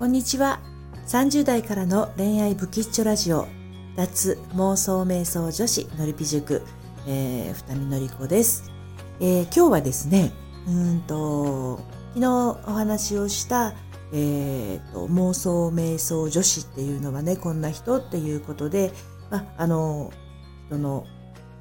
こんにちは。30代からの恋愛ブキッチョラジオ、脱妄想瞑想女子のりぴ塾、えー、二見のりこです、えー、今日はですね、うんと、昨日お話をした、えーと、妄想瞑想女子っていうのはね、こんな人っていうことで、まあ、あの、人の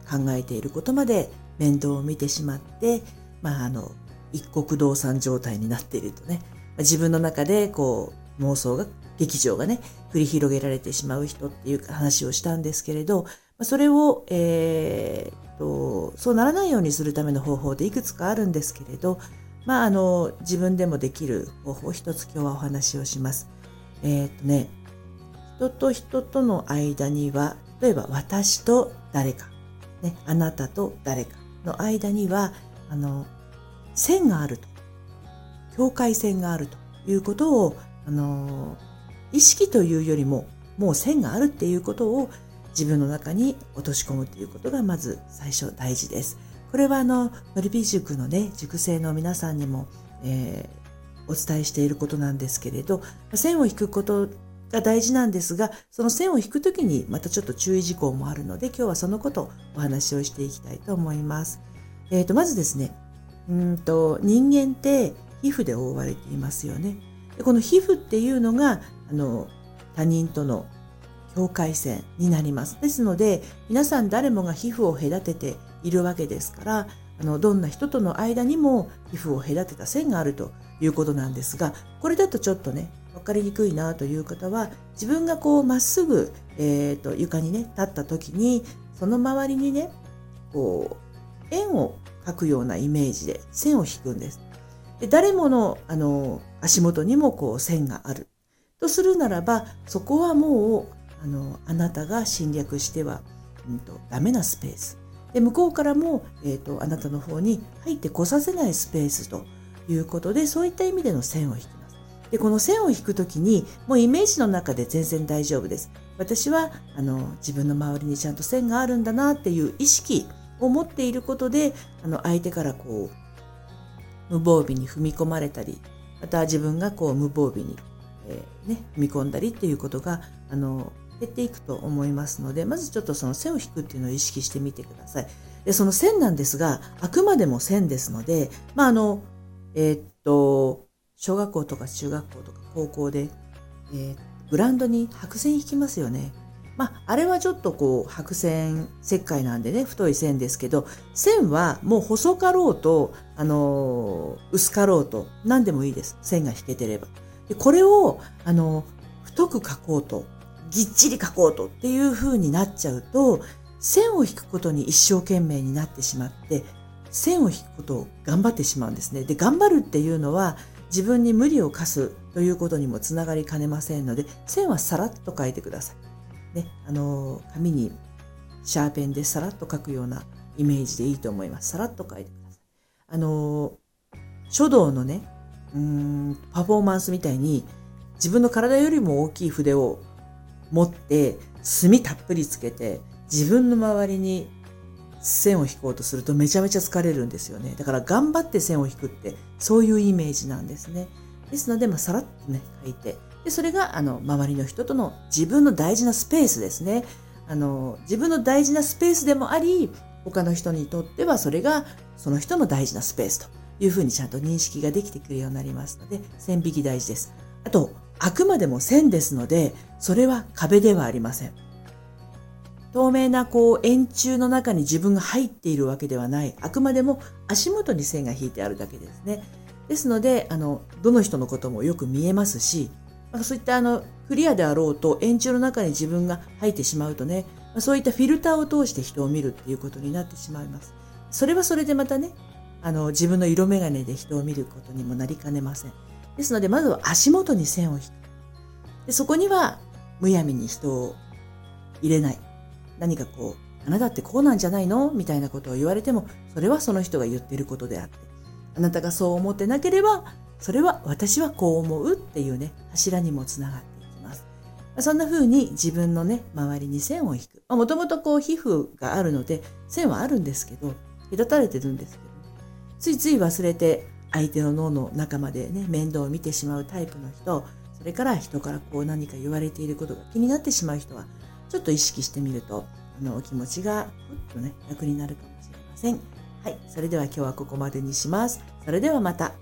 考えていることまで面倒を見てしまって、まあ、あの、一国道産状態になっているとね、自分の中でこう妄想が、劇場がね、繰り広げられてしまう人っていう話をしたんですけれど、それを、えー、と、そうならないようにするための方法でいくつかあるんですけれど、まあ、あの、自分でもできる方法を一つ今日はお話をします。えっ、とね、人と人との間には、例えば私と誰か、ね、あなたと誰かの間には、あの、線があると。境界線があるということをあの意識というよりももう線があるっていうことを自分の中に落とし込むっていうことがまず最初大事です。これはあの、ノリピ塾のね、塾生の皆さんにも、えー、お伝えしていることなんですけれど、線を引くことが大事なんですが、その線を引くときにまたちょっと注意事項もあるので、今日はそのことをお話をしていきたいと思います。え、ー、と、まずですね、うんと、人間って皮膚で覆われていますよね。でこの皮膚っていうのがあの他人との境界線になります。ですので皆さん誰もが皮膚を隔てているわけですからあのどんな人との間にも皮膚を隔てた線があるということなんですがこれだとちょっとね分かりにくいなという方は自分がこうまっすぐ、えーと、床にね立った時にその周りにねこう円を描くようなイメージで線を引くんです。で誰ものあの足元にもこう線があるとするならばそこはもうあのあなたが侵略しては、うんと、ダメなスペースで向こうからも、えーと、あなたの方に入ってこさせないスペースということでそういった意味での線を引きます。でこの線を引くときにもうイメージの中で全然大丈夫です。私はあの自分の周りにちゃんと線があるんだなっていう意識を持っていることであの相手からこう無防備に踏み込まれたりまた自分がこう無防備に、えー、ね、踏み込んだりっていうことがあの減っていくと思いますのでまずちょっとその線を引くっていうのを意識してみてください。でその線なんですがあくまでも線ですのでまああのえー、っと小学校とか中学校とか高校で、えー、グラウンドに白線引きますよね。まあ、あれはちょっとこう白線石灰なんでね太い線ですけど線はもう細かろうと、あのー、薄かろうと何でもいいです線が引けてれば。でこれを、あのー、太く描こうとぎっちり描こうとっていう風になっちゃうと線を引くことに一生懸命になってしまって線を引くことを頑張ってしまうんですね。で頑張るっていうのは自分に無理を課すということにもつながりかねませんので線はさらっと描いてください。ね、あの紙にシャーペンでさらっと書くようなイメージでいいと思います。さらっと書いてください。あの書道のね、うんパフォーマンスみたいに自分の体よりも大きい筆を持って墨たっぷりつけて自分の周りに線を引こうとするとめちゃめちゃ疲れるんですよね。だから頑張って線を引くってそういうイメージなんですね。ですので、まあ、さらっとね、書いて、でそれがあの周りの人との自分の大事なスペースですね。あの自分の大事なスペースでもあり他の人にとってはそれがその人の大事なスペースというふうにちゃんと認識ができてくるようになりますので線引き大事です。あとあくまでも線ですのでそれは壁ではありません。透明なこう円柱の中に自分が入っているわけではない。あくまでも足元に線が引いてあるだけですね。ですのであのどの人のこともよく見えますしまあ、そういったあのクリアであろうと円柱の中に自分が入ってしまうとね、まあ、そういったフィルターを通して人を見るっていうことになってしまいます。それはそれでまたね、あの自分の色眼鏡で人を見ることにもなりかねません。ですので、まずは足元に線を引く。でそこにはむやみに人を入れない。何かこう、あなたってこうなんじゃないの？みたいなことを言われても、それはその人が言ってることであって、あなたがそう思ってなければ、それは私はこう思うっていうね、柱にもつながっていきます。そんな風に自分のね、周りに線を引く。もともとこう皮膚があるので、線はあるんですけど、隔たれてるんですけど、ね、ついつい忘れて相手の脳の中までね、面倒を見てしまうタイプの人、それから人からこう何か言われていることが気になってしまう人は、ちょっと意識してみると、あの、お気持ちがふっとね、楽になるかもしれません。はい。それでは今日はここまでにします。それではまた。